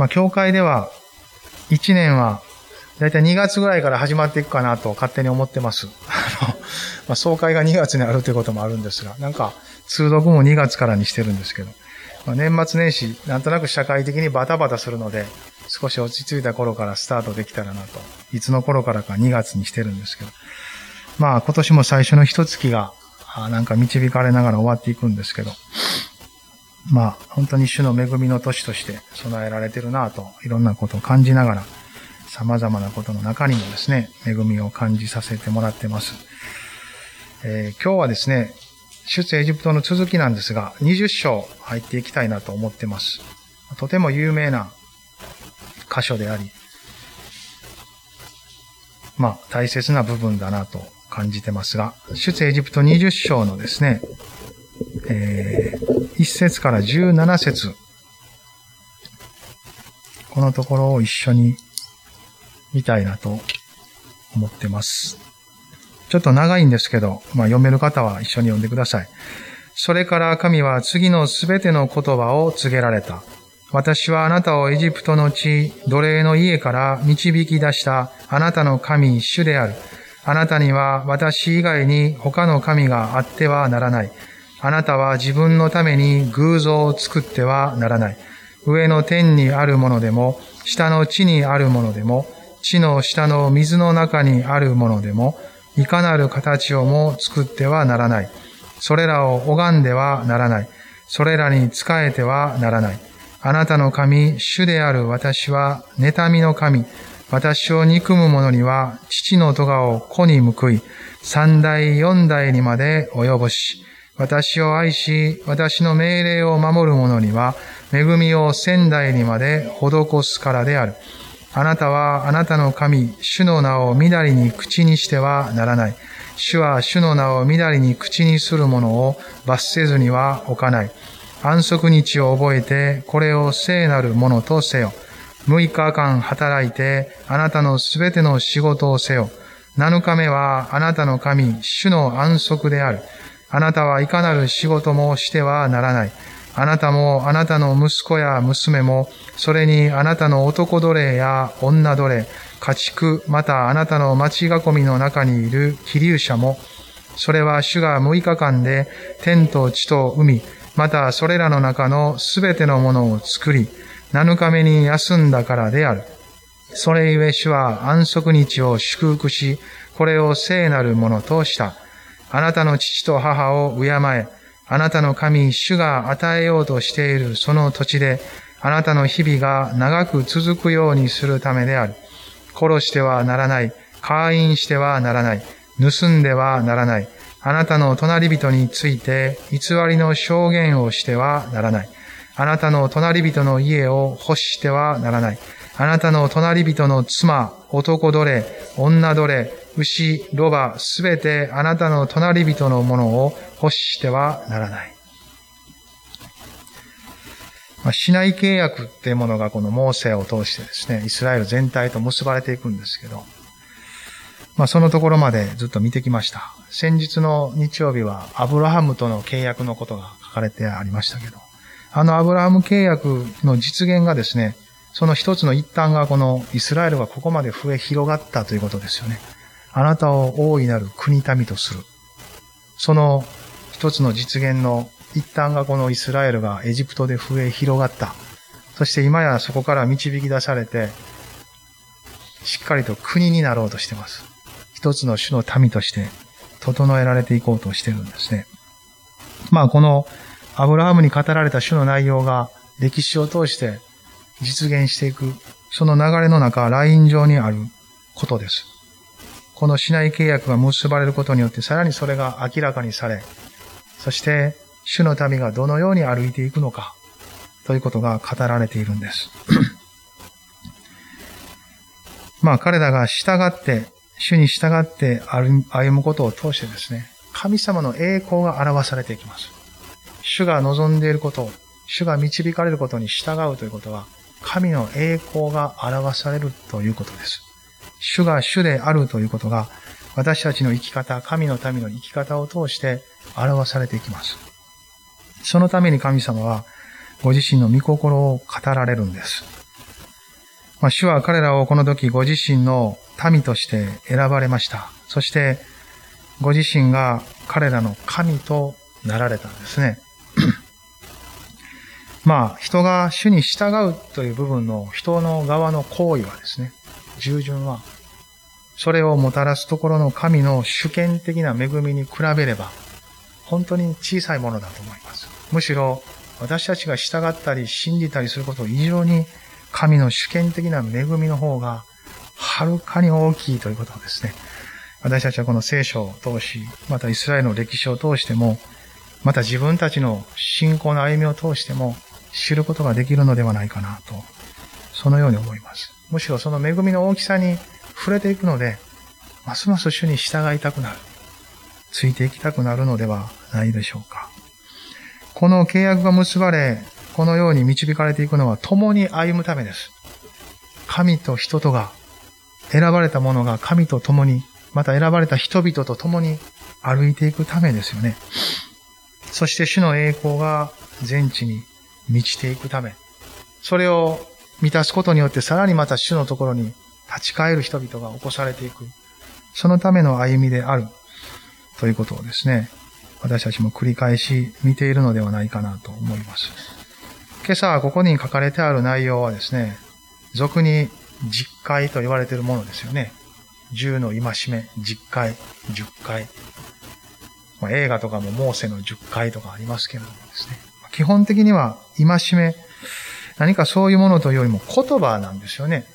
まあ、教会では、1年は、だいたい2月ぐらいから始まっていくかなと勝手に思ってます。あの、まあ、総会が2月にあるということもあるんですが、なんか、通読も2月からにしてるんですけど、まあ、年末年始、なんとなく社会的にバタバタするので、少し落ち着いた頃からスタートできたらなと。いつの頃からか2月にしてるんですけど。まあ今年も最初の一月が、なんか導かれながら終わっていくんですけど。まあ本当に主の恵みの年として備えられてるなと、いろんなことを感じながら、様々なことの中にもですね、恵みを感じさせてもらってます。えー、今日はですね、出エジプトの続きなんですが、20章入っていきたいなと思ってます。とても有名な箇所であり、まあ、大切な部分だなと感じてますが、出エジプト20章のですね、えー、1節から17節このところを一緒に見たいなと思ってます。ちょっと長いんですけど、まあ、読める方は一緒に読んでください。それから神は次のすべての言葉を告げられた。私はあなたをエジプトの地、奴隷の家から導き出したあなたの神、主である。あなたには私以外に他の神があってはならない。あなたは自分のために偶像を作ってはならない。上の天にあるものでも、下の地にあるものでも、地の下の水の中にあるものでも、いかなる形をも作ってはならない。それらを拝んではならない。それらに仕えてはならない。あなたの神、主である私は、妬みの神。私を憎む者には、父の咎を子に報い、三代四代にまで及ぼし、私を愛し、私の命令を守る者には、恵みを仙代にまで施すからである。あなたはあなたの神、主の名をみだりに口にしてはならない。主は主の名をみだりに口にする者を罰せずには置かない。安息日を覚えて、これを聖なるものとせよ。六日間働いて、あなたのすべての仕事をせよ。七日目はあなたの神、主の安息である。あなたはいかなる仕事もしてはならない。あなたもあなたの息子や娘も、それにあなたの男奴隷や女奴隷、家畜、またあなたの町囲みの中にいる気流者も、それは主が六日間で天と地と海、またそれらの中のすべてのものを作り、七日目に休んだからである。それゆえ主は安息日を祝福し、これを聖なるものとした。あなたの父と母を敬え、あなたの神、主が与えようとしているその土地で、あなたの日々が長く続くようにするためである。殺してはならない。会員してはならない。盗んではならない。あなたの隣人について偽りの証言をしてはならない。あなたの隣人の家を欲してはならない。あなたの隣人の妻、男奴隷、女奴隷、牛、ロバ、すべてあなたの隣人のものを欲してはならない。まあ、市内契約っていうものがこのモーセを通してですね、イスラエル全体と結ばれていくんですけど、まあ、そのところまでずっと見てきました。先日の日曜日はアブラハムとの契約のことが書かれてありましたけど、あのアブラハム契約の実現がですね、その一つの一端がこのイスラエルがここまで増え広がったということですよね。あなたを大いなる国民とする。その一つの実現の一端がこのイスラエルがエジプトで増え広がった。そして今やそこから導き出されて、しっかりと国になろうとしてます。一つの種の民として整えられていこうとしてるんですね。まあこのアブラハムに語られた種の内容が歴史を通して実現していく、その流れの中、ライン上にあることです。この市内契約が結ばれることによってさらにそれが明らかにされ、そして主の民がどのように歩いていくのか、ということが語られているんです。まあ彼らが従って主に従って歩むことを通してですね、神様の栄光が表されていきます。主が望んでいること、主が導かれることに従うということは、神の栄光が表されるということです。主が主であるということが、私たちの生き方、神の民の生き方を通して表されていきます。そのために神様は、ご自身の御心を語られるんです。まあ、主は彼らをこの時ご自身の民として選ばれました。そして、ご自身が彼らの神となられたんですね。まあ、人が主に従うという部分の人の側の行為はですね、従順は、それをもたらすところの神の主権的な恵みに比べれば、本当に小さいものだと思います。むしろ、私たちが従ったり信じたりすること以上に、神の主権的な恵みの方が、はるかに大きいということですね。私たちはこの聖書を通し、またイスラエルの歴史を通しても、また自分たちの信仰の歩みを通しても知ることができるのではないかなと、そのように思います。むしろその恵みの大きさに触れていくので、ますます主に従いたくなる。ついていきたくなるのではないでしょうか。この契約が結ばれ、このように導かれていくのは共に歩むためです。神と人とが、選ばれた者が神と共に、また選ばれた人々と共に歩いていくためですよね。そして主の栄光が全地に満ちていくため、それを満たすことによってさらにまた主のところに立ち返る人々が起こされていく。そのための歩みである。ということをですね、私たちも繰り返し見ているのではないかなと思います。今朝ここに書かれてある内容はですね、俗に実会と言われているものですよね。10の戒め、実会、10回。まあ、映画とかもモーセの10回とかありますけれどもですね。基本的には戒め、何かそういうものというよりも言葉なんですよね。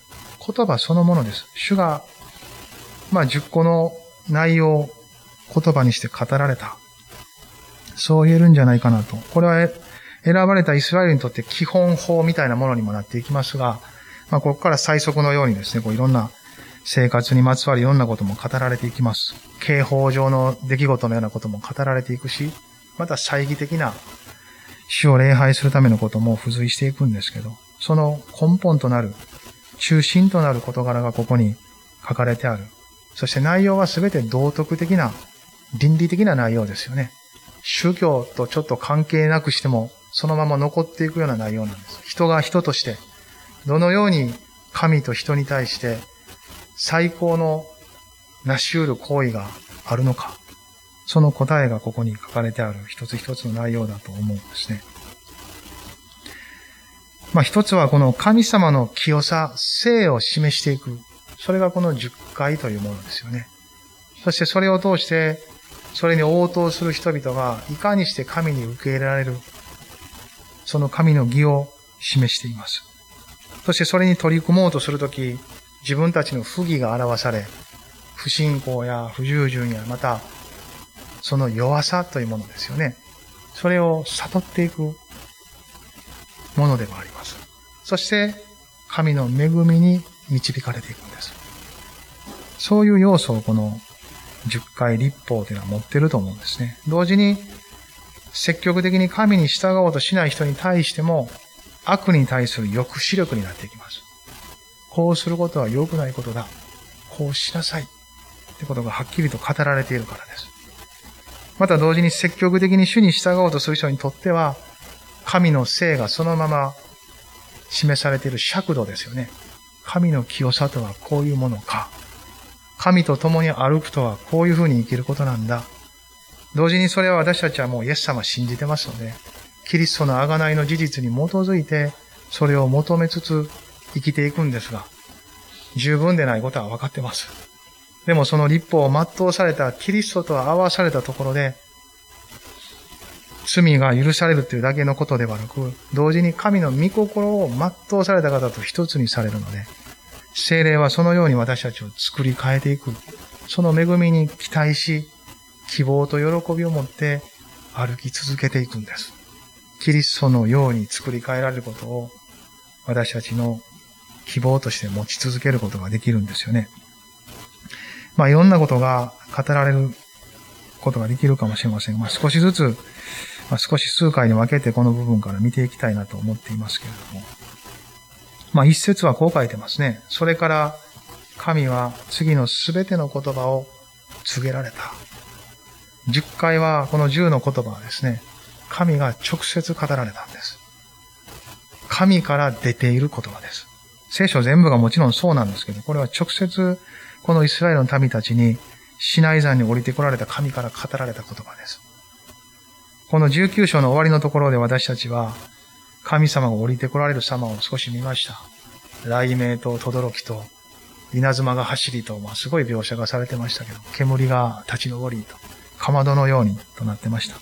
言葉そのものです。主が、まあ、10個の内容を言葉にして語られた。そう言えるんじゃないかなと。これは選ばれたイスラエルにとって基本法みたいなものにもなっていきますが、まあ、ここから最速のようにですね、こういろんな生活にまつわるいろんなことも語られていきます。刑法上の出来事のようなことも語られていくし、また猜疑的な死を礼拝するためのことも付随していくんですけど、その根本となる、中心となる事柄がここに書かれてある。そして内容は全て道徳的な、倫理的な内容ですよね。宗教とちょっと関係なくしても、そのまま残っていくような内容なんです。人が人として、どのように神と人に対して最高の成し得る行為があるのか、その答えがここに書かれてある一つ一つの内容だと思うんですね。まあ一つはこの神様の清さ、性を示していく。それがこの十回というものですよね。そしてそれを通して、それに応答する人々がいかにして神に受け入れられる、その神の義を示しています。そしてそれに取り組もうとするとき、自分たちの不義が表され、不信仰や不従順や、また、その弱さというものですよね。それを悟っていくものでもあります。そして、神の恵みに導かれていくんです。そういう要素をこの十回立法というのは持ってると思うんですね。同時に、積極的に神に従おうとしない人に対しても、悪に対する抑止力になっていきます。こうすることは良くないことだ。こうしなさい。ってことがはっきりと語られているからです。また同時に積極的に主に従おうとする人にとっては、神の性がそのまま示されている尺度ですよね。神の清さとはこういうものか。神と共に歩くとはこういうふうに生きることなんだ。同時にそれは私たちはもうイエス様信じてますので、キリストの贖いの事実に基づいて、それを求めつつ生きていくんですが、十分でないことは分かってます。でもその立法を全うされたキリストと合わされたところで、罪が許されるというだけのことではなく、同時に神の御心を全うされた方と一つにされるので、精霊はそのように私たちを作り変えていく。その恵みに期待し、希望と喜びを持って歩き続けていくんです。キリストのように作り変えられることを私たちの希望として持ち続けることができるんですよね。まあいろんなことが語られることができるかもしれません。まあ少しずつ、まあ、少し数回に分けてこの部分から見ていきたいなと思っていますけれども。まあ一節はこう書いてますね。それから神は次のすべての言葉を告げられた。十回はこの十の言葉はですね、神が直接語られたんです。神から出ている言葉です。聖書全部がもちろんそうなんですけど、これは直接このイスラエルの民たちにシナイ山に降りてこられた神から語られた言葉です。この19章の終わりのところで私たちは神様が降りてこられる様を少し見ました。雷鳴と轟と稲妻が走りと、まあ、すごい描写がされてましたけど、煙が立ち上りと、かまどのようにとなってました。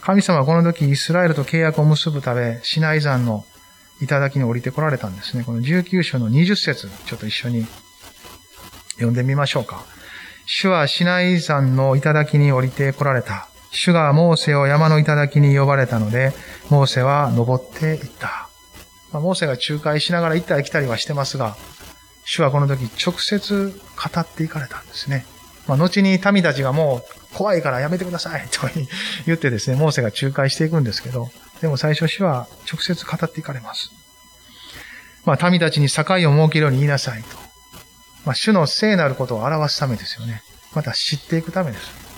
神様はこの時イスラエルと契約を結ぶため、シナイ山の頂に降りてこられたんですね。この19章の20節ちょっと一緒に読んでみましょうか。主はシナイ山の頂に降りてこられた。主がモーセを山の頂に呼ばれたので、モーセは登っていった。まあ、モーセが仲介しながら行ったり来たりはしてますが、主はこの時直接語っていかれたんですね。まあ、後に民たちがもう怖いからやめてください と言ってですね、モーセが仲介していくんですけど、でも最初主は直接語っていかれます。まあ、民たちに境を設けるように言いなさいと。まあ、主の聖なることを表すためですよね。また知っていくためです。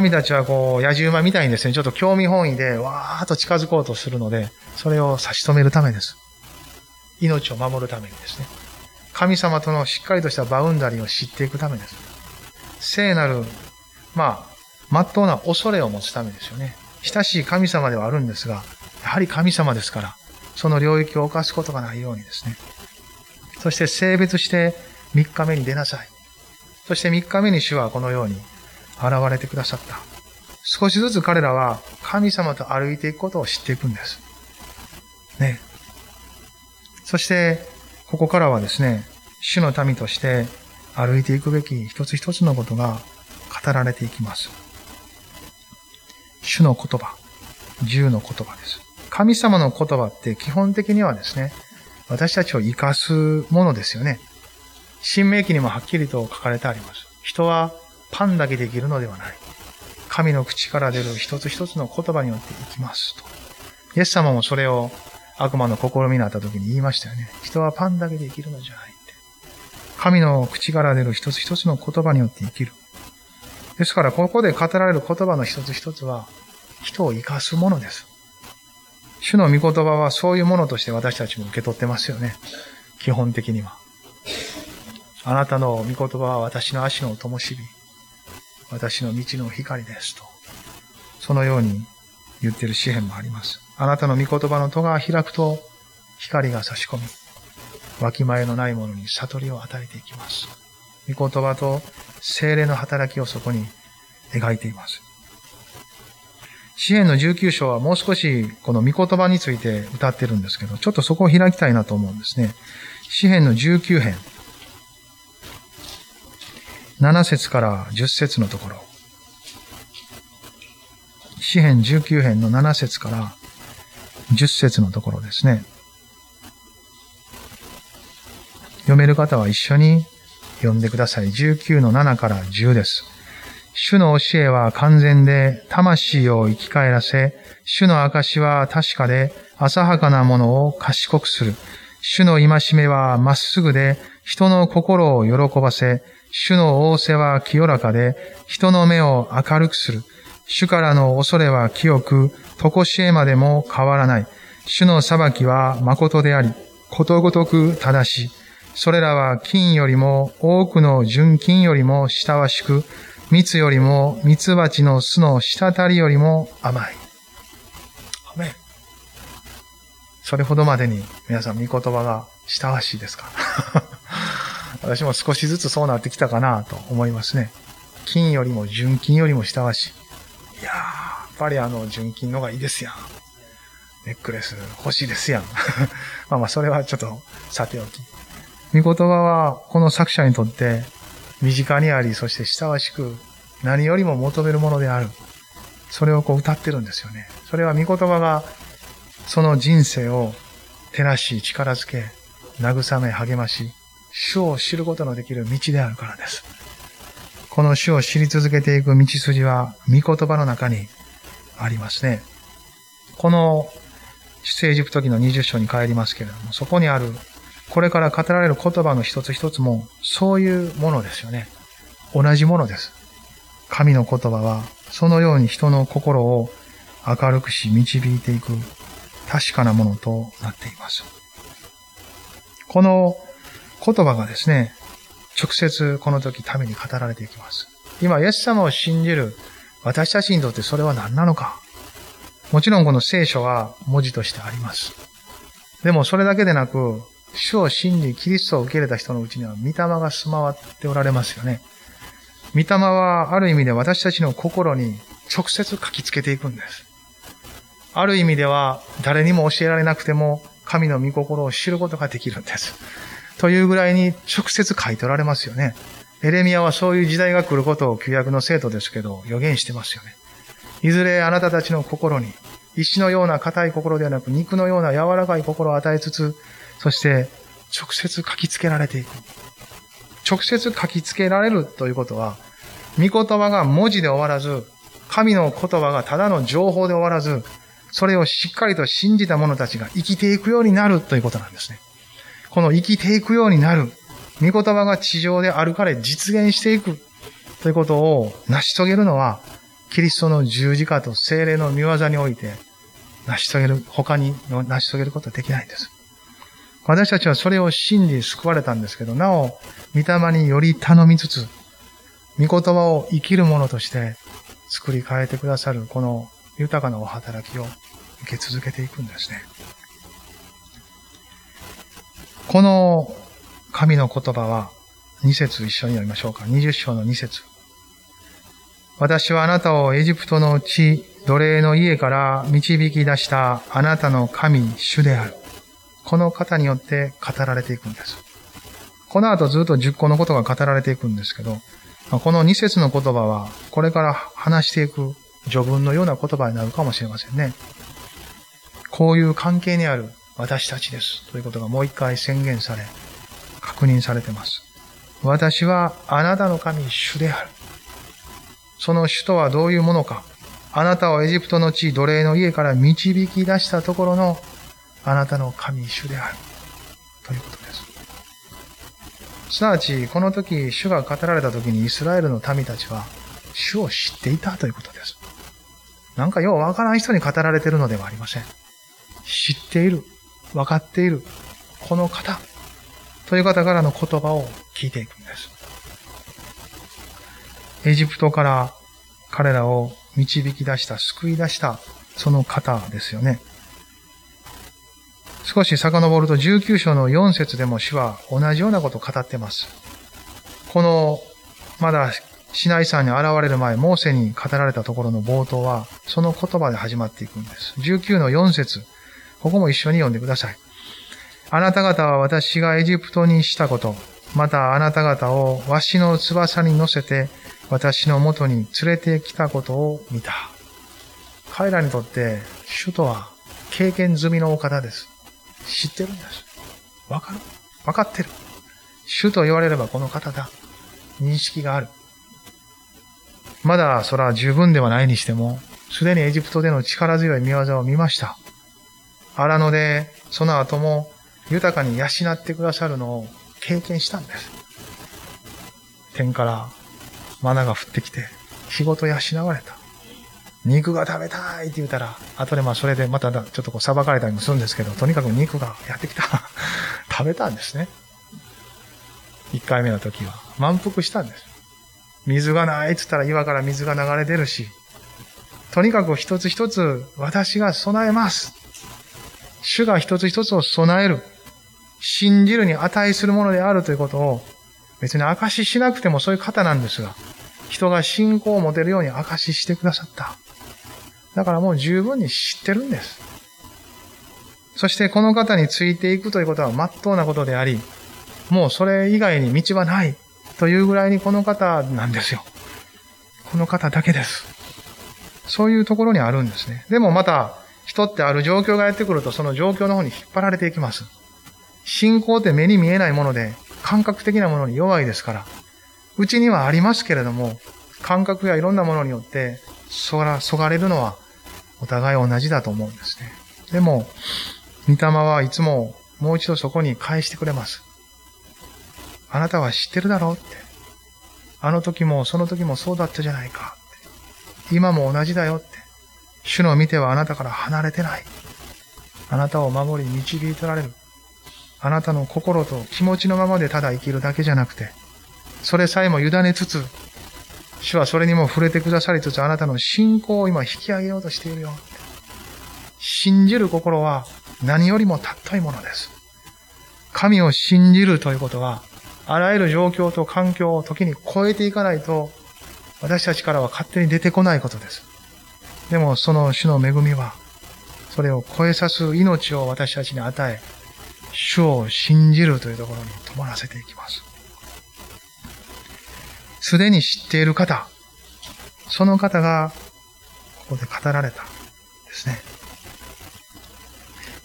民たちはこう、野獣馬みたいにですね、ちょっと興味本位でわーっと近づこうとするので、それを差し止めるためです。命を守るためにですね。神様とのしっかりとしたバウンダリーを知っていくためです。聖なる、まあ、真っ当な恐れを持つためですよね。親しい神様ではあるんですが、やはり神様ですから、その領域を犯すことがないようにですね。そして性別して3日目に出なさい。そして3日目に主はこのように現れてくださった。少しずつ彼らは神様と歩いていくことを知っていくんです。ね。そして、ここからはですね、主の民として歩いていくべき一つ一つのことが語られていきます。主の言葉、十の言葉です。神様の言葉って基本的にはですね、私たちを生かすものですよね。新明記にもはっきりと書かれてあります。人はパンだけできるのではない。神の口から出る一つ一つの言葉によって生きますと。イエス様もそれを悪魔の試みになった時に言いましたよね。人はパンだけで生きるのじゃないって。神の口から出る一つ一つの言葉によって生きる。ですから、ここで語られる言葉の一つ一つは、人を生かすものです。主の御言葉はそういうものとして私たちも受け取ってますよね。基本的には。あなたの御言葉は私の足の灯火。私の道の光ですと。そのように言ってる詩篇もあります。あなたの御言葉の戸が開くと光が差し込み、わきまえのないものに悟りを与えていきます。御言葉と精霊の働きをそこに描いています。詩篇の19章はもう少しこの御言葉について歌ってるんですけど、ちょっとそこを開きたいなと思うんですね。詩篇の19編。7節から10節のところ。詩編19編の7節から10節のところですね。読める方は一緒に読んでください。19の7から10です。主の教えは完全で、魂を生き返らせ、主の証は確かで、浅はかなものを賢くする。主の戒めはまっすぐで、人の心を喜ばせ、主の仰せは清らかで、人の目を明るくする。主からの恐れは清く、とこしえまでも変わらない。主の裁きは誠であり、ことごとく正しい。それらは金よりも多くの純金よりも親しく、蜜よりも蜜蜂の巣の滴りよりも甘い。アメそれほどまでに皆さん御言葉が親しいですか？私も少しずつそうなってきたかなと思いますね。金よりも純金よりも親しい。いやー、やっぱりあの純金のがいいですやん。ネックレス欲しいですやん。まあまあそれはちょっとさておき。御言葉はこの作者にとって身近にあり、そして親しく何よりも求めるものである。それをこう歌ってるんですよね。それは御言葉がその人生を照らし、力づけ、慰め、励まし、主を知ることのできる道であるからです。この主を知り続けていく道筋は、御言葉の中にありますね。この出エジプト記の20章に帰りますけれども、そこにあるこれから語られる言葉の一つ一つも、そういうものですよね。同じものです。神の言葉は、そのように人の心を明るくし導いていく確かなものとなっています。この言葉がですね、直接この時民に語られていきます。今、イエス様を信じる私たちにとってそれは何なのか。もちろんこの聖書は文字としてあります。でもそれだけでなく、主を信じ、キリストを受け入れた人のうちには、御霊が住まわっておられますよね。御霊はある意味で私たちの心に直接書きつけていくんです。ある意味では誰にも教えられなくても神の御心を知ることができるんです。というぐらいに直接書いておられますよね。エレミアはそういう時代が来ることを旧約の生徒ですけど予言してますよね。いずれあなたたちの心に石のような硬い心ではなく肉のような柔らかい心を与えつつ、そして直接書きつけられていく。直接書きつけられるということは、御言葉が文字で終わらず、神の言葉がただの情報で終わらず、それをしっかりと信じた者たちが生きていくようになるということなんですね。この生きていくようになる。御言葉が地上であるかれ実現していくということを成し遂げるのは、キリストの十字架と精霊の見業において成し遂げる、他に成し遂げることはできないんです。私たちはそれを信じ救われたんですけど、なお、御霊により頼みつつ、御言葉を生きるものとして作り変えてくださるこの豊かなお働きを受け続けていくんですね。この神の言葉は2節一緒に読みましょうか。20章の2節私はあなたをエジプトの地、奴隷の家から導き出したあなたの神、主である。この方によって語られていくんです。この後ずっと10個のことが語られていくんですけど、この2節の言葉は、これから話していく序文のような言葉になるかもしれませんね。こういう関係にある私たちです。ということがもう一回宣言され、確認されています。私はあなたの神主である。その主とはどういうものか。あなたをエジプトの地、奴隷の家から導き出したところのあなたの神主である。ということです。すなわち、この時、主が語られた時にイスラエルの民たちは、主を知っていたということです。なんかようわからん人に語られているのではありません。知っている、わかっている、この方、という方からの言葉を聞いていくんです。エジプトから彼らを導き出した、救い出した、その方ですよね。少し遡ると19章の4節でも主は同じようなことを語っています。この、まだシナイ山に現れる前、モーセに語られたところの冒頭は、その言葉で始まっていくんです。19の4節ここも一緒に読んでください。あなた方は私がエジプトにしたこと、またあなた方をわしの翼に乗せて私の元に連れてきたことを見た。彼らにとって主とは経験済みのお方です。知ってるんです。わかる？わかってる。主と言われればこの方だ。認識がある。まだそれは十分ではないにしても、すでにエジプトでの力強い見業を見ました。荒野で、その後も豊かに養ってくださるのを経験したんです。天からマナが降ってきて、仕事養われた。肉が食べたいって言ったら、後でまあそれでまたちょっとこう裁かれたりもするんですけど、とにかく肉がやってきた。食べたんですね。一回目の時は。満腹したんです。水がないって言ったら岩から水が流れ出るし、とにかく一つ一つ私が備えます。主が一つ一つを備える。信じるに値するものであるということを別に証ししなくてもそういう方なんですが、人が信仰を持てるように証ししてくださった。だからもう十分に知ってるんです。そしてこの方についていくということは真っ当なことであり、もうそれ以外に道はないというぐらいにこの方なんですよ。この方だけです。そういうところにあるんですね。でもまた、人ってある状況がやってくるとその状況の方に引っ張られていきます。信仰って目に見えないもので、感覚的なものに弱いですから、うちにはありますけれども、感覚やいろんなものによって、そら、そがれるのは、お互い同じだと思うんですね。でも、御霊はいつももう一度そこに返してくれます。あなたは知ってるだろうって。あの時もその時もそうだったじゃないか。今も同じだよって。主の見てはあなたから離れてない。あなたを守り導いてられる。あなたの心と気持ちのままでただ生きるだけじゃなくて、それさえも委ねつつ、主はそれにも触れてくださりつつ、あなたの信仰を今引き上げようとしているよ。信じる心は何よりも尊いものです。神を信じるということは、あらゆる状況と環境を時に超えていかないと、私たちからは勝手に出てこないことです。でもその主の恵みは、それを超えさす命を私たちに与え、主を信じるというところに止まらせていきます。すでに知っている方、その方がここで語られたですね。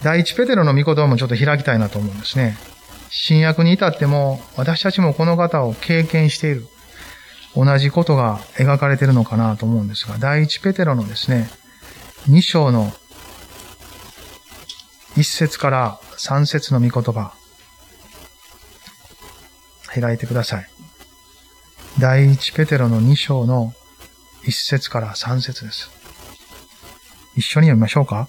第一ペテロの御言葉もちょっと開きたいなと思うんですね。新約に至っても私たちもこの方を経験している。同じことが描かれているのかなと思うんですが、第一ペテロのですね、2章の1節から3節の御言葉、開いてください。第一ペテロの2章の1節から3節です。一緒に読みましょうか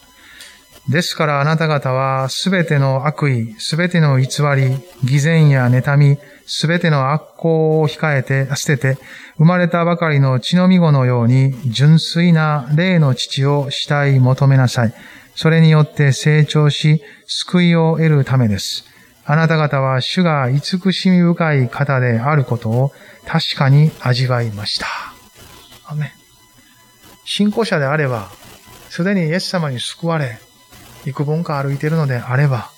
ですからあなた方はすべての悪意、すべての偽り、偽善や妬み、すべての悪行を控えて、捨てて、生まれたばかりの血のみ子のように純粋な霊の父をしたい求めなさい。それによって成長し、救いを得るためです。あなた方は主が慈しみ深い方であることを確かに味わいました。アメ信仰者であれば、すでにイエス様に救われ、幾分か歩いているのであれば、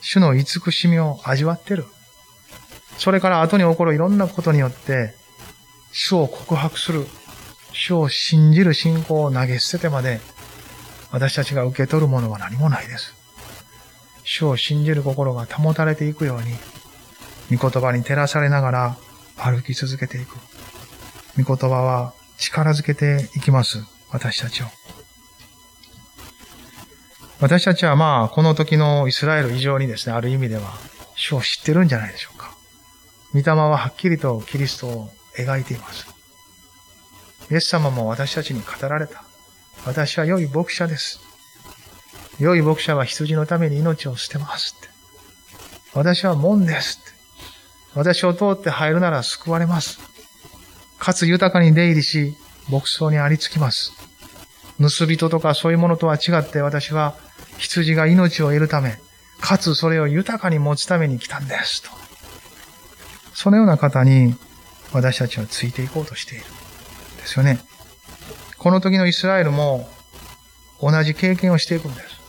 主の慈しみを味わってる。それから後に起こるいろんなことによって、主を告白する、主を信じる信仰を投げ捨ててまで、私たちが受け取るものは何もないです。主を信じる心が保たれていくように、御言葉に照らされながら歩き続けていく。御言葉は力づけていきます。私たちを。私たちはまあ、この時のイスラエル以上にですね、ある意味では、主を知ってるんじゃないでしょうか。御霊ははっきりとキリストを描いています。イエス様も私たちに語られた。私は良い牧者です。良い牧者は羊のために命を捨てますって。私は門ですって。私を通って入るなら救われます。かつ豊かに出入りし、牧草にありつきます。盗人とかそういうものとは違って私は羊が命を得るため、かつそれを豊かに持つために来たんですと。そのような方に私たちはついていこうとしている。ですよね。この時のイスラエルも同じ経験をしていくんです。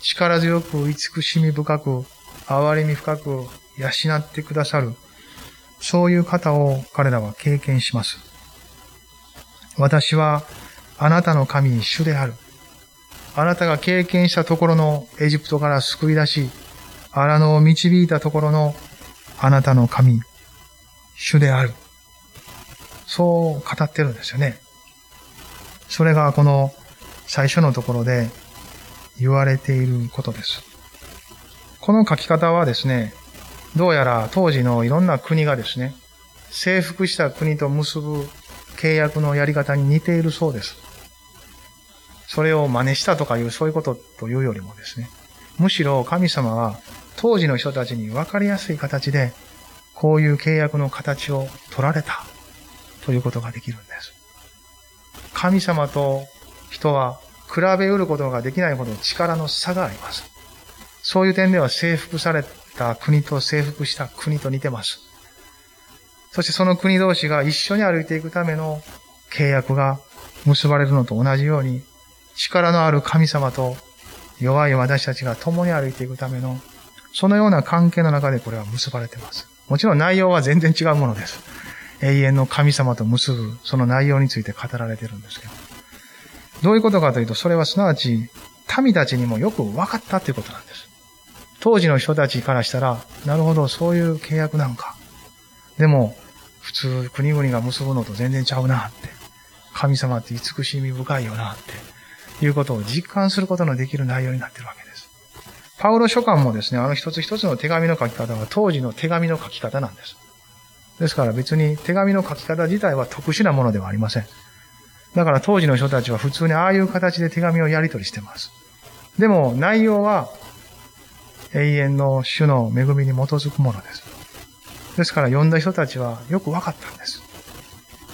力強く、慈しみ深く、憐れみ深く養ってくださる、そういう方を彼らは経験します。私はあなたの神主である。あなたが経験したところのエジプトから救い出し、荒野を導いたところのあなたの神、主である。そう語ってるんですよね。それがこの最初のところで言われていることです。この書き方はですね、どうやら当時のいろんな国がですね、征服した国と結ぶ契約のやり方に似ているそうです。それを真似したとかいうそういうことというよりもですね、むしろ神様は当時の人たちに分かりやすい形で、こういう契約の形を取られたということができるんです。神様と人は比べうることができないほど力の差があります。そういう点では征服された国と征服した国と似てます。そしてその国同士が一緒に歩いていくための契約が結ばれるのと同じように、力のある神様と弱い私たちが共に歩いていくための、そのような関係の中でこれは結ばれてます。もちろん内容は全然違うものです。永遠の神様と結ぶ、その内容について語られてるんですけど。どういうことかというと、それはすなわち、民たちにもよく分かったということなんです。当時の人たちからしたら、なるほど、そういう契約なんか。でも、普通国々が結ぶのと全然ちゃうなって。神様って慈しみ深いよなって。いうことを実感することのできる内容になっているわけです。パウロ書簡もですね、あの一つ一つの手紙の書き方は当時の手紙の書き方なんです。ですから別に手紙の書き方自体は特殊なものではありません。だから当時の人たちは普通にああいう形で手紙をやり取りしてます。でも内容は永遠の主の恵みに基づくものです。ですから読んだ人たちはよく分かったんです。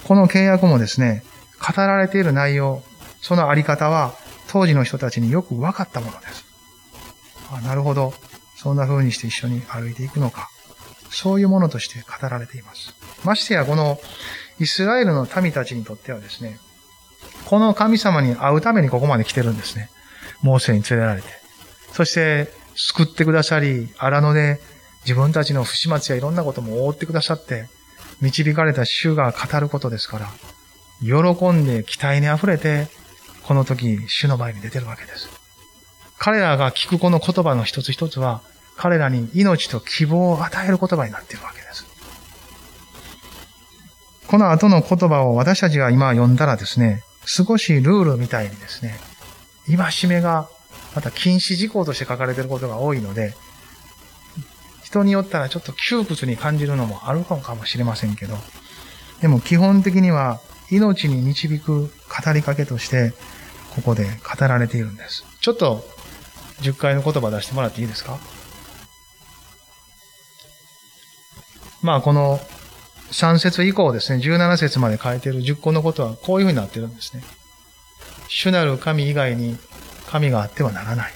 この契約もですね、語られている内容、そのあり方は当時の人たちによく分かったものです。あなるほど。そんな風にして一緒に歩いていくのか。そういうものとして語られています。ましてやこのイスラエルの民たちにとってはですね、この神様に会うためにここまで来てるんですね。モーセに連れられて。そして、救ってくださり、荒野で自分たちの不始末やいろんなことも覆ってくださって、導かれた主が語ることですから、喜んで期待に溢れて、この時、主の前に出てるわけです。彼らが聞くこの言葉の一つ一つは、彼らに命と希望を与える言葉になっているわけです。この後の言葉を私たちが今読んだらですね、少しルールみたいにですね、今しめがまた禁止事項として書かれていることが多いので、人によったらちょっと窮屈に感じるのもあるのかもしれませんけど、でも基本的には命に導く語りかけとして、ここで語られているんです。ちょっと10回の言葉出してもらっていいですか？まあこの3節以降ですね、17節まで書いている10個のことはこういうふうになってるんですね。主なる神以外に神があってはならない。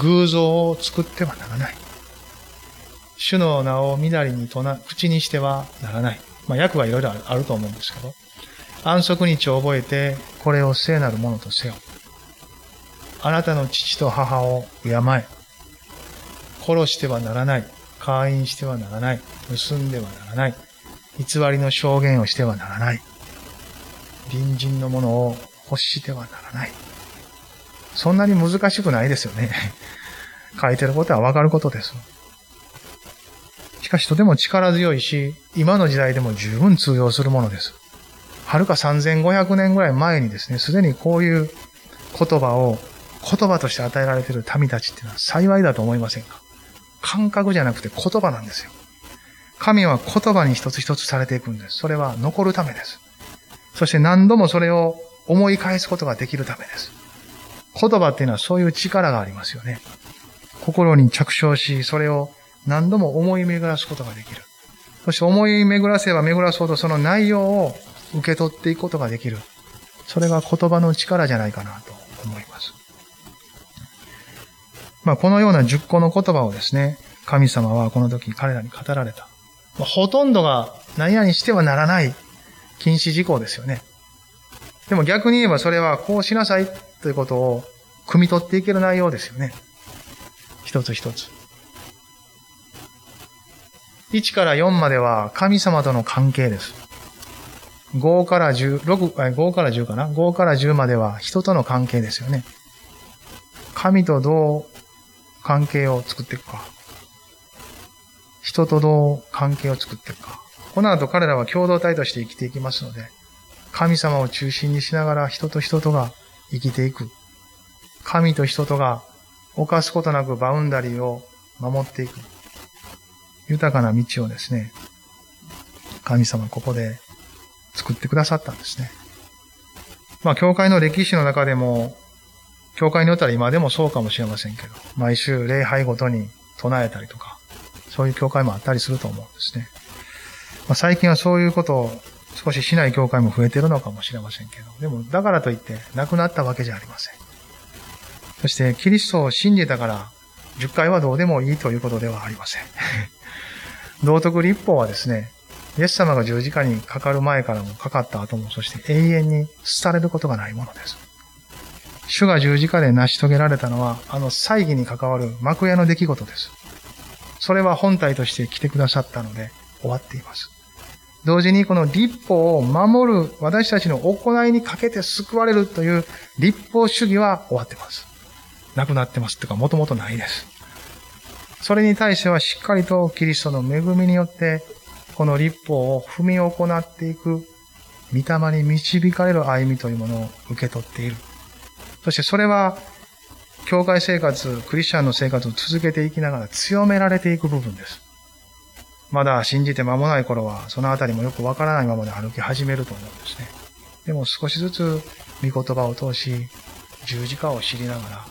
偶像を作ってはならない。主の名をみなりにとな、口にしてはならない。まあ、訳はいろいろあると思うんですけど。安息日を覚えて、これを聖なるものとせよ。あなたの父と母を敬え。殺してはならない。会員してはならない。盗んではならない。偽りの証言をしてはならない。隣人のものを欲してはならない。そんなに難しくないですよね。書いてることはわかることです。しかしとても力強いし、今の時代でも十分通用するものです。はるか3500年ぐらい前にですね、すでにこういう言葉を言葉として与えられている民たちっていうのは幸いだと思いませんか？感覚じゃなくて言葉なんですよ。神は言葉に一つ一つされていくんです。それは残るためです。そして何度もそれを思い返すことができるためです。言葉っていうのはそういう力がありますよね。心に着想し、それを何度も思い巡らすことができる。そして思い巡らせば巡らそうとその内容を受け取っていくことができる。それが言葉の力じゃないかなと思います。まあ、このような十個の言葉をですね、神様はこの時彼らに語られた。まあ、ほとんどが何々してはならない禁止事項ですよね。でも逆に言えばそれはこうしなさいということを汲み取っていける内容ですよね。一つ一つ。1から4までは神様との関係です。5から10、6、5から10かな ?5 から10までは人との関係ですよね。神とどう関係を作っていくか。人とどう関係を作っていくか。この後彼らは共同体として生きていきますので、神様を中心にしながら人と人とが生きていく。神と人とが犯すことなくバウンダリーを守っていく。豊かな道をですね、神様ここで作ってくださったんですね。まあ、教会の歴史の中でも、教会によったら今でもそうかもしれませんけど、毎週礼拝ごとに唱えたりとか、そういう教会もあったりすると思うんですね。まあ、最近はそういうことを少ししない教会も増えてるのかもしれませんけど、でもだからといって亡くなったわけじゃありません。そしてキリストを信じたから、10回はどうでもいいということではありません。道徳立法はですね、イエス様が十字架にかかる前からもかかった後も、そして永遠に廃れることがないものです。主が十字架で成し遂げられたのは、あの祭儀に関わる幕屋の出来事です。それは本体として来てくださったので終わっています。同時にこの立法を守る私たちの行いにかけて救われるという立法主義は終わってます。なくなってますっていうか、もともとないです。それに対してはしっかりとキリストの恵みによって、この立法を踏み行っていく、御霊に導かれる歩みというものを受け取っている。そしてそれは、教会生活、クリスチャンの生活を続けていきながら強められていく部分です。まだ信じて間もない頃は、そのあたりもよくわからないままで歩き始めると思うんですね。でも少しずつ、御言葉を通し、十字架を知りながら、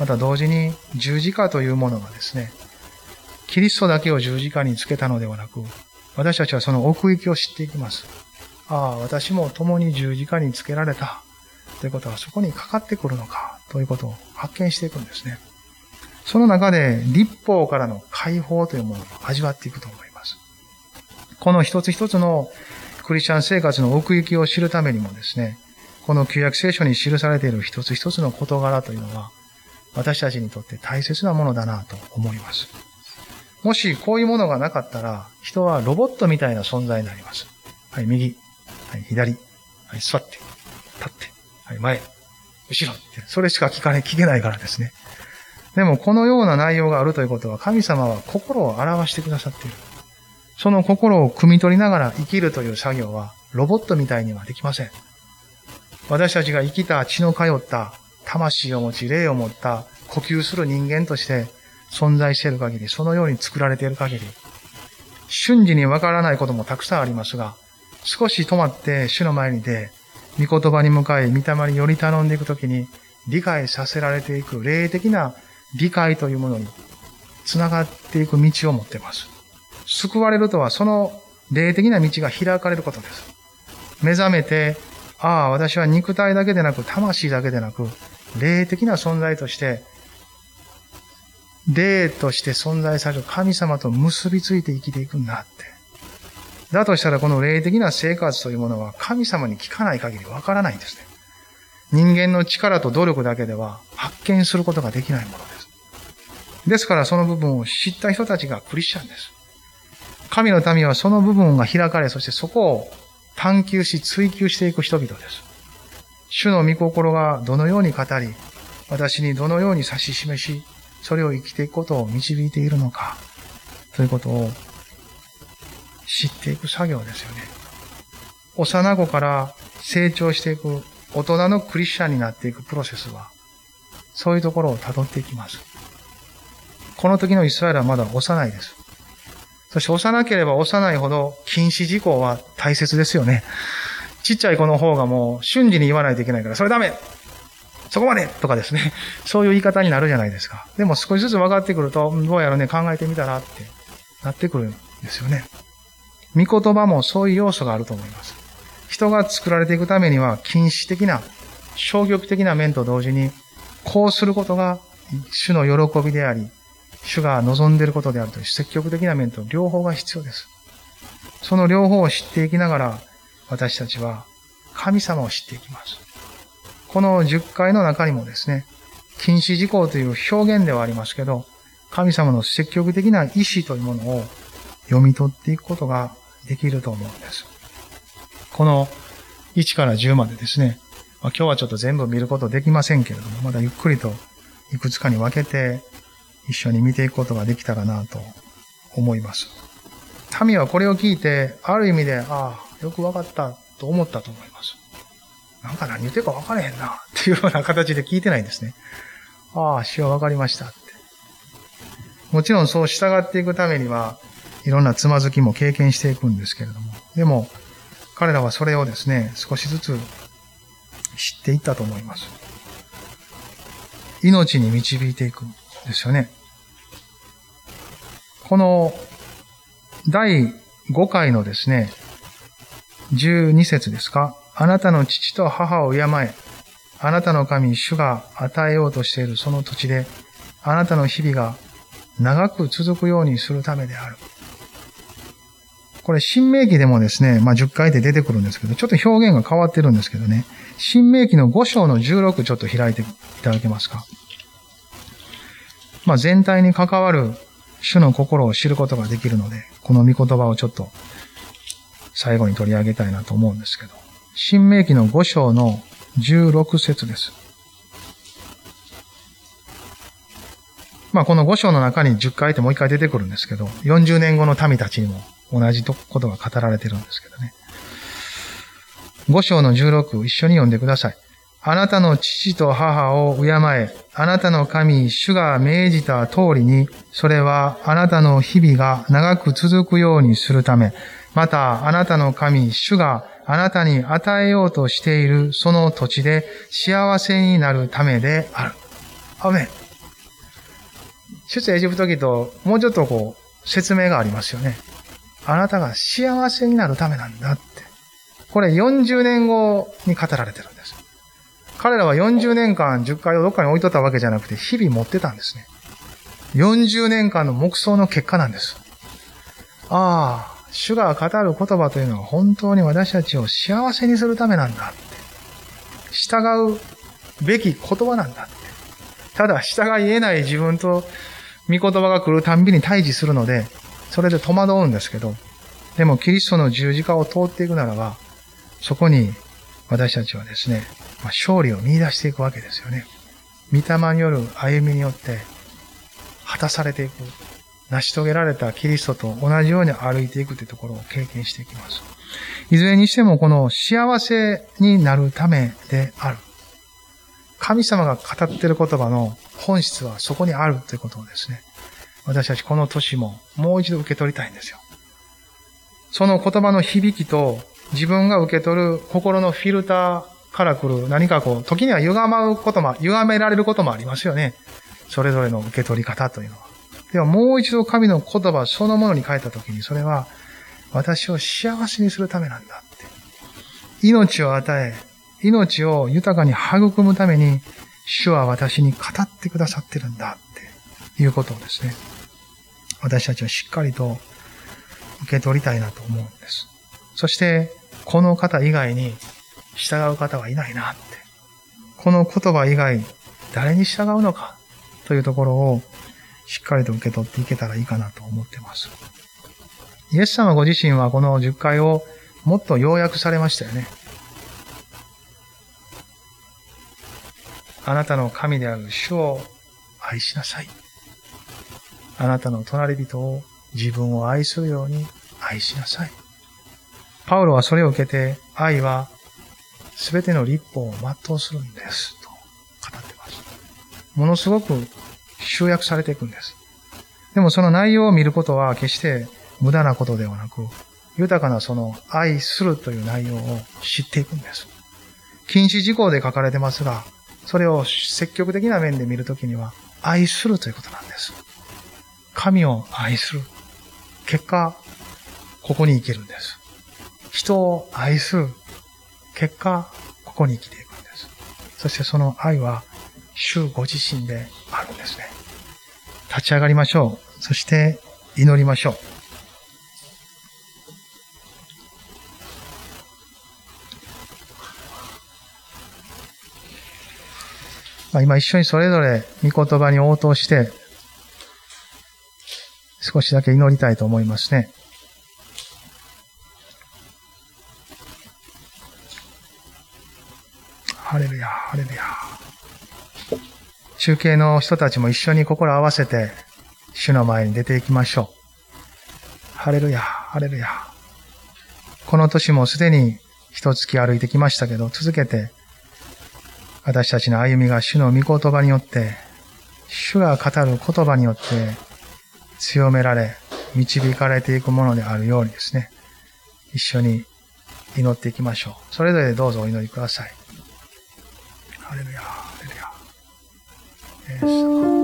また同時に十字架というものがですね、キリストだけを十字架につけたのではなく、私たちはその奥行きを知っていきます。ああ、私も共に十字架につけられた。ということはそこにかかってくるのか、ということを発見していくんですね。その中で立法からの解放というものを味わっていくと思います。この一つ一つのクリスチャン生活の奥行きを知るためにもですね、この旧約聖書に記されている一つ一つの事柄というのは、私たちにとって大切なものだなと思います。もしこういうものがなかったら、人はロボットみたいな存在になります。はい、右。はい、左。はい、座って。立って。はい、前。後ろって。それしか聞かない、聞けないからですね。でもこのような内容があるということは、神様は心を表してくださっている。その心を汲み取りながら生きるという作業は、ロボットみたいにはできません。私たちが生きた血の通った魂を持ち、霊を持った呼吸する人間として存在している限り、そのように作られている限り、瞬時にわからないこともたくさんありますが、少し止まって主の前に出、御言葉に向かい、御霊により頼んでいくときに、理解させられていく霊的な理解というものに繋がっていく道を持っています。救われるとはその霊的な道が開かれることです。目覚めて、ああ、私は肉体だけでなく、魂だけでなく、霊的な存在として、霊として存在される神様と結びついて生きていくんだって。だとしたらこの霊的な生活というものは神様に聞かない限りわからないんですね。人間の力と努力だけでは発見することができないものです。ですからその部分を知った人たちがクリスチャンです。神の民はその部分が開かれ、そしてそこを探求し追求していく人々です。主の御心がどのように語り、私にどのように指し示し、それを生きていくことを導いているのか、ということを知っていく作業ですよね。幼子から成長していく大人のクリスチャンになっていくプロセスは、そういうところを辿っていきます。この時のイスラエルはまだ幼いです。そして幼ければ幼いほど禁止事項は大切ですよね。ちっちゃい子の方がもう瞬時に言わないといけないから、それダメそこまでとかですね。そういう言い方になるじゃないですか。でも少しずつ分かってくると、どうやらね、考えてみたらってなってくるんですよね。御言葉もそういう要素があると思います。人が作られていくためには、禁止的な、消極的な面と同時に、こうすることが主の喜びであり、主が望んでいることであるという積極的な面と両方が必要です。その両方を知っていきながら、私たちは神様を知っていきます。この10回の中にもですね、禁止事項という表現ではありますけど、神様の積極的な意志というものを読み取っていくことができると思うんです。この1から10までですね、まあ、今日はちょっと全部見ることできませんけれども、まだゆっくりといくつかに分けて一緒に見ていくことができたらなと思います。民はこれを聞いて、ある意味で、ああ、よくわかったと思ったと思います。なんか何言ってるか分からへんな、っていうような形で聞いてないんですね。ああ、主は分かりましたって。もちろんそう従っていくためには、いろんなつまずきも経験していくんですけれども、でも、彼らはそれをですね、少しずつ知っていったと思います。命に導いていくんですよね。この第5回のですね、12節ですかあなたの父と母を敬え。あなたの神、主が与えようとしているその土地で、あなたの日々が長く続くようにするためである。これ、新明記でもですね、まあ、10回で出てくるんですけど、ちょっと表現が変わってるんですけどね、新明記の5章の16ちょっと開いていただけますか。まあ、全体に関わる主の心を知ることができるので、この御言葉をちょっと最後に取り上げたいなと思うんですけど、新明記の5章の16節です。まあこの5章の中に10回ってもう1回出てくるんですけど、40年後の民たちにも同じことが語られてるんですけどね。5章の16、一緒に読んでください。あなたの父と母を敬え、あなたの神、主が命じた通りに、それはあなたの日々が長く続くようにするため、またあなたの神、主があなたに与えようとしているその土地で幸せになるためである。アメン。出エジプト記ともうちょっとこう、説明がありますよね。あなたが幸せになるためなんだって。これ40年後に語られてるんです。彼らは40年間10回をどっかに置いとったわけじゃなくて、日々持ってたんですね。40年間の黙想の結果なんです。ああ、主が語る言葉というのは本当に私たちを幸せにするためなんだって。従うべき言葉なんだって。ただ、従い得ない自分と御言葉が来るたんびに対峙するので、それで戸惑うんですけど、でもキリストの十字架を通っていくならば、そこに私たちはですね、まあ、勝利を見出していくわけですよね。御霊による歩みによって果たされていく、成し遂げられたキリストと同じように歩いていくというところを経験していきます。いずれにしてもこの幸せになるためである。神様が語っている言葉の本質はそこにあるということをですね、私たちこの年ももう一度受け取りたいんですよ。その言葉の響きと自分が受け取る心のフィルターから来る何かこう、時には歪まうことも、歪められることもありますよね。それぞれの受け取り方というのは。ではもう一度神の言葉そのものに変えたときに、それは私を幸せにするためなんだって。命を与え、命を豊かに育むために、主は私に語ってくださってるんだいうことをですね、私たちはしっかりと受け取りたいなと思うんです。そして、この方以外に従う方はいないなって。この言葉以外、誰に従うのか？というところをしっかりと受け取っていけたらいいかなと思ってます。イエス様ご自身はこの10回をもっと要約されましたよね。あなたの神である主を愛しなさい。あなたの隣人を自分を愛するように愛しなさい。パウロはそれを受けて、愛はすべての立法を全うするんです。と語ってます。ものすごく集約されていくんです。でもその内容を見ることは決して無駄なことではなく、豊かなその愛するという内容を知っていくんです。禁止事項で書かれてますが、それを積極的な面で見るときには、愛するということなんです。神を愛する。結果、ここに生きるんです。人を愛する。結果、ここに生きていくんです。そしてその愛は、主ご自身であるんですね。立ち上がりましょう。そして祈りましょう。まあ、今一緒にそれぞれ御言葉に応答して、少しだけ祈りたいと思いますね。ハレルヤ、ハレルヤ。中継の人たちも一緒に心合わせて、主の前に出ていきましょう。ハレルヤ、ハレルヤ。この年もすでに一月歩いてきましたけど、続けて、私たちの歩みが主の御言葉によって、主が語る言葉によって強められ、導かれていくものであるようにですね、一緒に祈っていきましょう。それぞれどうぞお祈りください。ハレルヤ、ハレルヤ。イエス様、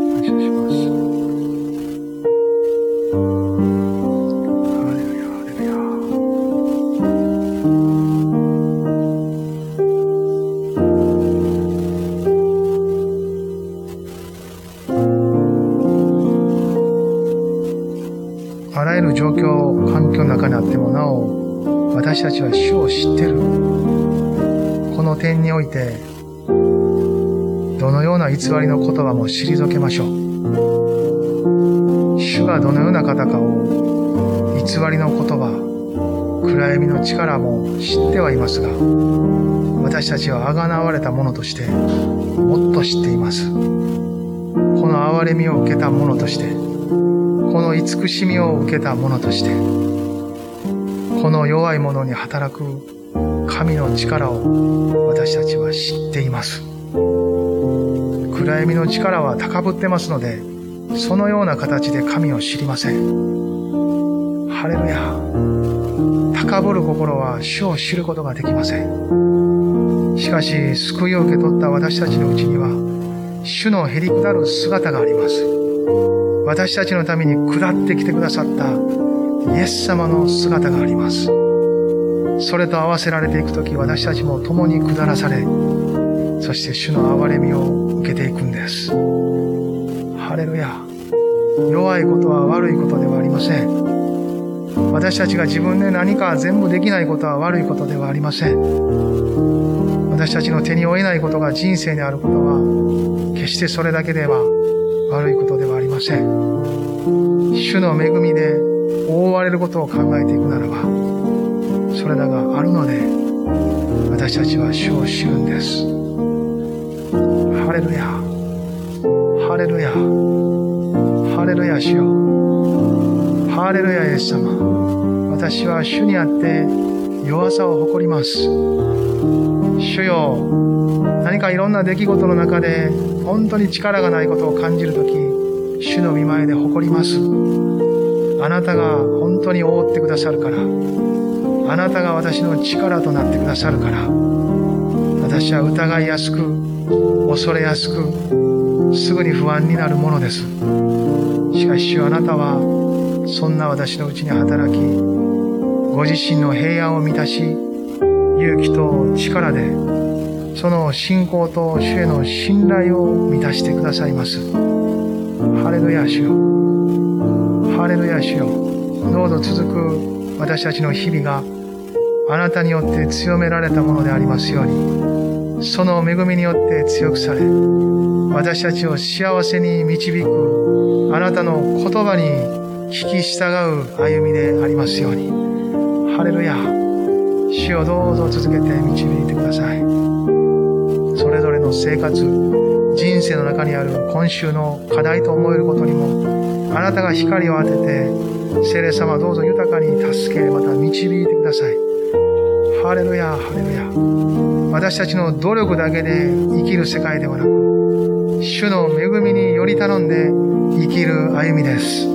私たちは主を知ってる。この点において、どのような偽りの言葉も退けましょう。主がどのような方かを偽りの言葉、暗闇の力も知ってはいますが、私たちは贖われた者としてもっと知っています。この憐れみを受けた者として、この慈しみを受けた者として、この弱い者に働く神の力を私たちは知っています。暗闇の力は高ぶってますので、そのような形で神を知りません。ハレルヤ。高ぶる心は主を知ることができません。しかし、救いを受け取った私たちのうちには、主のへり下る姿があります。私たちのために下ってきてくださったイエス様の姿があります。それと合わせられていくとき、私たちも共に下らされ、そして主の憐れみを受けていくんです。ハレルヤ。弱いことは悪いことではありません。私たちが自分で何か全部できないことは悪いことではありません。私たちの手に負えないことが人生にあることは、決してそれだけでは悪いことではありません。主の恵みで覆われることを考えていくならば、それらがあるので、私たちは主を知るんです。ハレルヤ。ハレルヤ。ハレルヤ主よ。ハレルヤイエス様。私は主にあって弱さを誇ります。主よ。何かいろんな出来事の中で本当に力がないことを感じるとき、主の見前で誇ります。あなたが本当に覆ってくださるから。あなたが私の力となってくださるから。私は疑いやすく、恐れやすく、すぐに不安になるものです。しかしあなたは、そんな私のうちに働き、ご自身の平安を満たし、勇気と力で、その信仰と主への信頼を満たしてくださいます。ハレルヤ主よ。ハレルヤ主よ。どうぞ続く私たちの日々があなたによって強められたものでありますように。その恵みによって強くされ、私たちを幸せに導く、あなたの言葉に聞き従う歩みでありますように。ハレルヤ。主をどうぞ続けて導いてください。それぞれの生活、人生の中にある今週の課題と思えることにも、あなたが光を当てて、聖霊様どうぞ豊かに助け、また導いてください。ハレルヤ、ハレルヤ。私たちの努力だけで生きる世界ではなく、主の恵みにより頼んで生きる歩みです。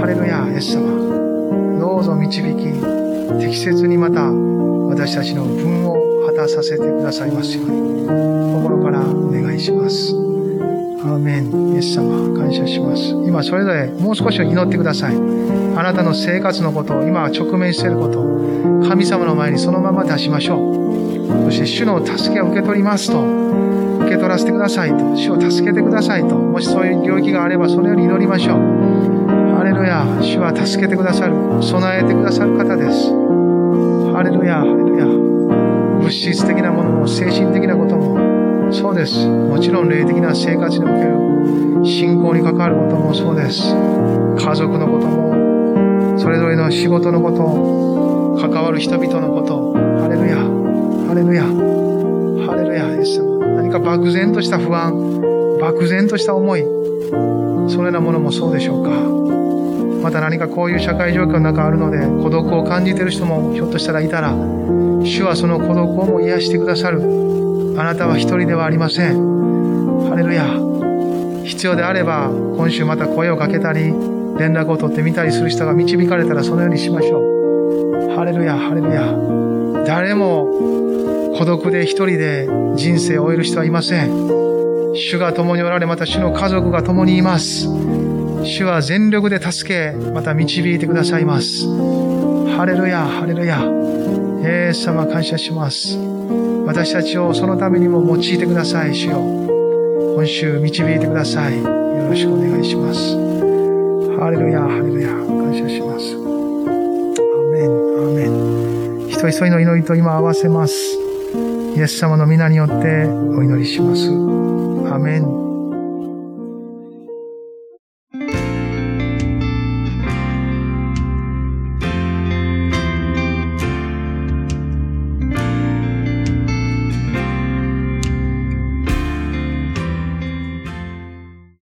ハレルヤ、イエス様。どうぞ導き、適切にまた私たちの分を果たさせてくださいますように、心からお願いします。アーメン。イエス様、感謝します。今それぞれもう少し祈ってください。あなたの生活のことを、今直面していること、神様の前にそのまま出しましょう。そして主の助けを受け取りますと、受け取らせてくださいと、主を助けてくださいと、もしそういう領域があればそのように祈りましょう。ハレルヤ、主は助けてくださる、備えてくださる方です。ハレルヤ、ハレルヤ。物質的なものも精神的なことも、そうです。もちろん霊的な生活における信仰に関わることもそうです。家族のことも、それぞれの仕事のこと、関わる人々のこと、ハレルヤ。ハレルヤ。ハレルヤ、イエス様。何か漠然とした不安、漠然とした思い、そのようなものもそうでしょうか。また何かこういう社会状況の中あるので、孤独を感じている人もひょっとしたらいたら、主はその孤独をも癒してくださる。あなたは一人ではありません。ハレルヤ。必要であれば、今週また声をかけたり、連絡を取ってみたりする人が導かれたらそのようにしましょう。ハレルヤ、ハレルヤ。誰も孤独で一人で人生を終える人はいません。主が共におられ、また主の家族が共にいます。主は全力で助け、また導いてくださいます。ハレルヤ、ハレルヤ。イエス様感謝します。私たちをそのためにも用いてください、主よ。今週導いてください。よろしくお願いします。ハレルヤ、ハレルヤ。感謝します。アメン、アメン。一人一人の祈りと今合わせます。イエス様の皆によってお祈りします。アメン。